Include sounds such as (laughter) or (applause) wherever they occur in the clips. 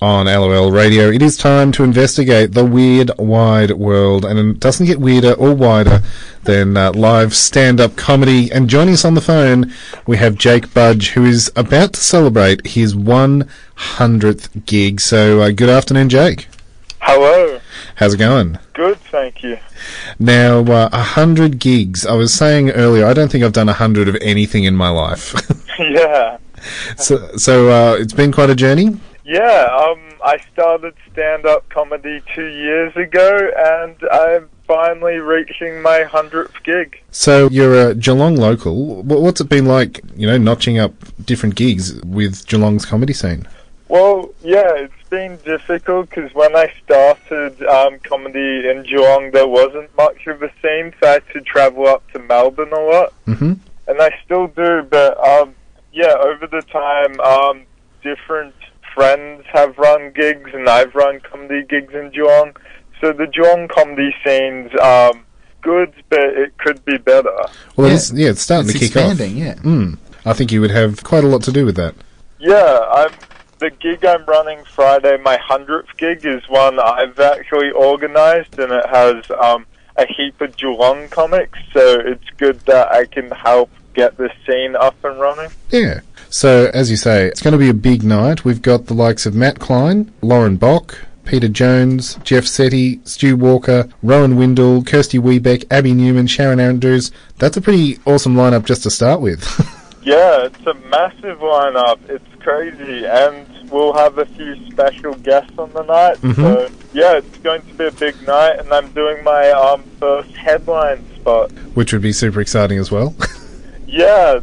on LOL Radio. It is time to investigate the weird, wide world, and it doesn't get weirder or wider than uh, live stand-up comedy. And joining us on the phone, we have Jake Budge, who is about to celebrate his 100th gig. So, uh, good afternoon, Jake. Hello. How's it going? Good, thank you. Now, uh, a hundred gigs. I was saying earlier, I don't think I've done a hundred of anything in my life. (laughs) (laughs) yeah. so, so uh, it's been quite a journey. Yeah, um, I started stand-up comedy two years ago, and I'm finally reaching my hundredth gig. So you're a Geelong local. What's it been like? You know, notching up different gigs with Geelong's comedy scene. Well, yeah, it's been difficult because when I started um, comedy in Geelong, there wasn't much of a scene, so I had to travel up to Melbourne a lot, hmm and I still do. But um, yeah, over the time, um, different friends have run gigs, and I've run comedy gigs in Geelong. So the Geelong comedy scene's um, good, but it could be better. Well, Yeah. it's, yeah, it's starting It's to kick expanding, yeah. off. Mm. I think you would have quite a lot to do with that. Yeah, I'm the gig I'm running Friday, my hundredth gig, is one I've actually organised, and it has um, a heap of Geelong comics. So it's good that I can help get the scene up and running. Yeah. So, as you say, it's going to be a big night. We've got the likes of Matt Klein, Lauren Bock, Peter Jones, Jeff Setti, Stu Walker, Rowan Windle, Kirsty Wiebeck, Abby Newman, Sharon Andrews. That's a pretty awesome lineup just to start with. (laughs) Yeah, it's a massive lineup. It's crazy, and we'll have a few special guests on the night. Mhm. So yeah, it's going to be a big night, and I'm doing my um, first headline spot. which would be super exciting as well. (laughs) Yeah,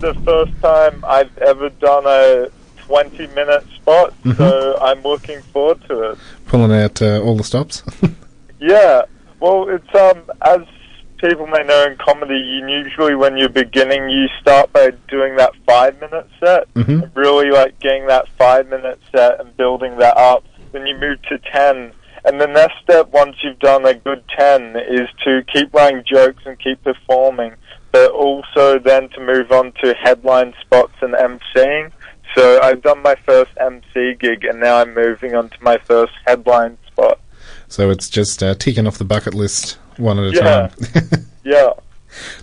the first time I've ever done a 20 minute spot, Mhm. so I'm looking forward to it. Pulling out uh, all the stops. (laughs) Yeah, well, it's, um, as people may know in comedy, you usually, when you're beginning, you start by doing that five minute set, hmm really like getting that five minute set and building that up. Then you move to 10. And the next step, once you've done a good 10, is to keep writing jokes and keep performing, but also then to move on to headline spots and emceeing. So I've done my first MC gig, and now I'm moving on to my first headline spot. So it's just uh, ticking off the bucket list one at a Yeah. time. (laughs) Yeah.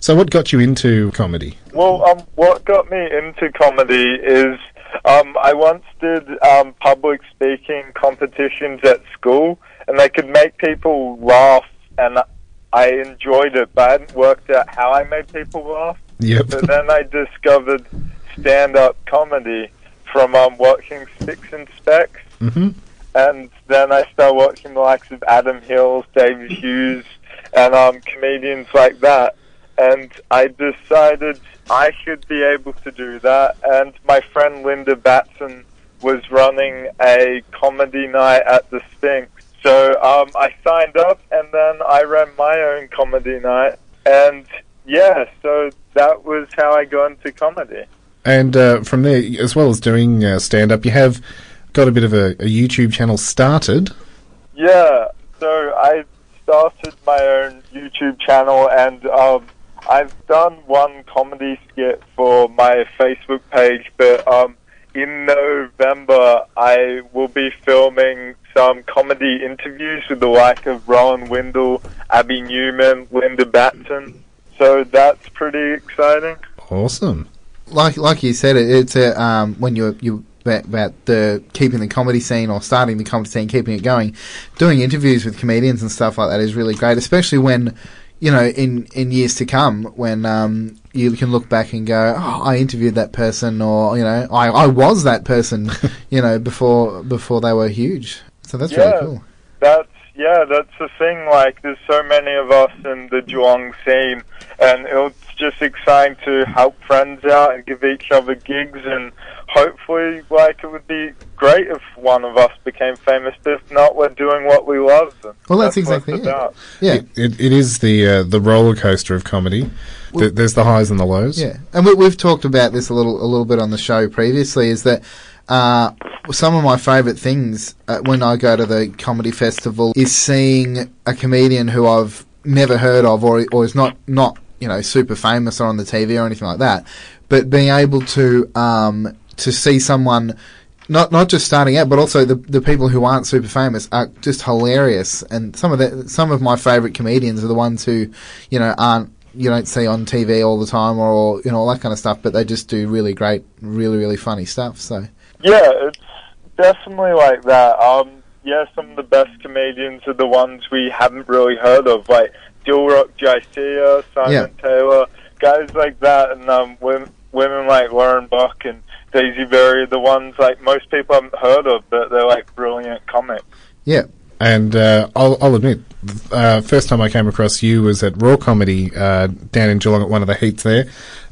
so, what got you into comedy? Well, um, what got me into comedy is um, I once did um, public speaking competitions at school, and they could make people laugh, and I enjoyed it, but I hadn't worked out how I made people laugh. Yep. But then I discovered stand-up comedy from um, watching Spicks and Specks, hmm and then I started watching the likes of Adam Hills, David Hughes, and um, comedians like that. And I decided I should be able to do that. And my friend Linda Batson was running a comedy night at the Sphinx. So um, I signed up, and then I ran my own comedy night. And yeah, so that was how I got into comedy. And uh, from there, as well as doing uh, stand up, you have got a bit of a, a YouTube channel started. Yeah, so I started my own YouTube channel and um, I've done one comedy skit for my Facebook page, but um, in November I will be filming some comedy interviews with the like of Rowan Windle, Abby Newman, Linda Batson. So that's pretty exciting. Awesome. Like like you said, it, it's a um, when you're you about the keeping the comedy scene or starting the comedy scene, keeping it going, doing interviews with comedians and stuff like that is really great, especially when you know in in years to come when um, you can look back and go, oh, I interviewed that person, or you know, I I was that person, (laughs) you know, before before they were huge. So that's Yeah. really cool. That's yeah, that's the thing. Like, there's so many of us in the Geelong scene, and it's just exciting to help friends out and give each other gigs, and hopefully, like, it would be great if one of us became famous. But if not, we're doing what we love. and Well, that's what exactly it. about. Yeah. It, it, it is the uh, the roller coaster of comedy. Th- there's the highs and the lows. Yeah, and we, we've talked about this a little a little bit on the show previously. Is that uh, some of my favourite things uh, when I go to the comedy festival is seeing a comedian who I've never heard of or or is not not you know super famous or on the TV or anything like that, but being able to um, to see someone not not just starting out, but also the the people who aren't super famous are just hilarious. And some of the some of my favourite comedians are the ones who, you know, aren't you don't see on TV all the time or you know all that kind of stuff, but they just do really great, really really funny stuff. So Yeah, it's definitely like that. Um, yeah, some of the best comedians are the ones we haven't really heard of, like Dilruk Jayasinha, Simon Yeah. Taylor, guys like that, and um, women, women like Lauren Buck and Daisy Berry are the ones like most people haven't heard of, but they're like brilliant comics. yeah, And uh, I'll, I'll admit, uh, first time I came across you was at Raw Comedy uh, down in Geelong at one of the heats there,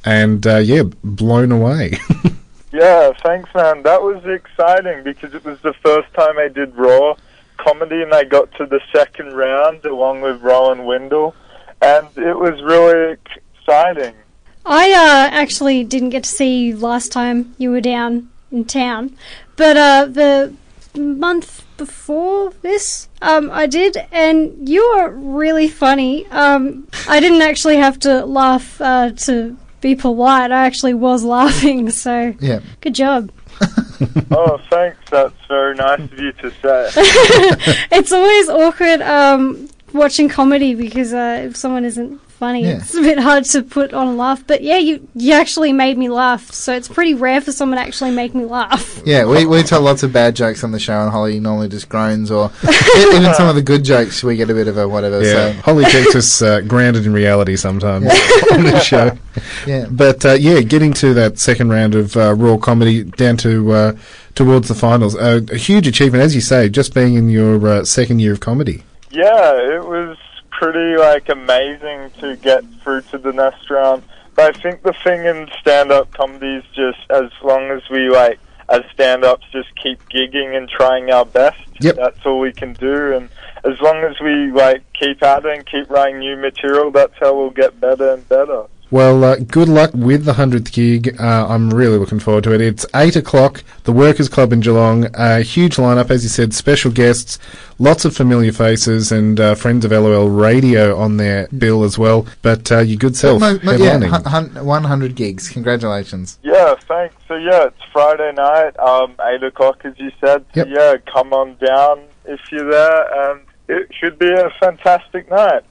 and uh, yeah, blown away. (laughs) Yeah, thanks, man. That was exciting because it was the first time I did Raw comedy, and I got to the second round along with Rowan Windle, and it was really exciting. I uh, actually didn't get to see you last time you were down in town, but uh, the month before this, um, I did, and you were really funny. Um, I didn't actually have to laugh uh, to be polite. I actually was laughing, so yeah. good job. (laughs) Oh, thanks. That's very nice of you to say. (laughs) it's always awkward um, watching comedy because uh, if someone isn't funny, Yeah. it's a bit hard to put on a laugh. But yeah, you you actually made me laugh, so it's pretty rare for someone to actually make me laugh. Yeah, we, we tell lots of bad jokes on the show, and Holly normally just groans, or even (laughs) some of the good jokes, we get a bit of a whatever. yeah, So, Holly keeps us uh, grounded in reality sometimes on the show. (laughs) yeah. But uh, yeah, getting to that second round of uh, Raw Comedy down to uh, towards the finals, uh, a huge achievement, as you say, just being in your uh, second year of comedy. Yeah, it was pretty like amazing to get through to the next round. But I think the thing in stand-up comedy is just as long as we like as stand-ups just keep gigging and trying our best. Yep. That's all we can do, and as long as we like keep at it and keep writing new material, that's how we'll get better and better. Well, uh, good luck with the 100th gig. Uh, I'm really looking forward to it. It's 8 o'clock, the Workers' Club in Geelong. A huge lineup, as you said, special guests, lots of familiar faces, and uh, friends of LOL Radio on their bill as well. But uh, your good self, No, no, yeah, hun- hun- 100 gigs. Congratulations. Yeah, thanks. So yeah, it's Friday night, um, eight o'clock as you said. So Yep. yeah, come on down if you're there, and it should be a fantastic night.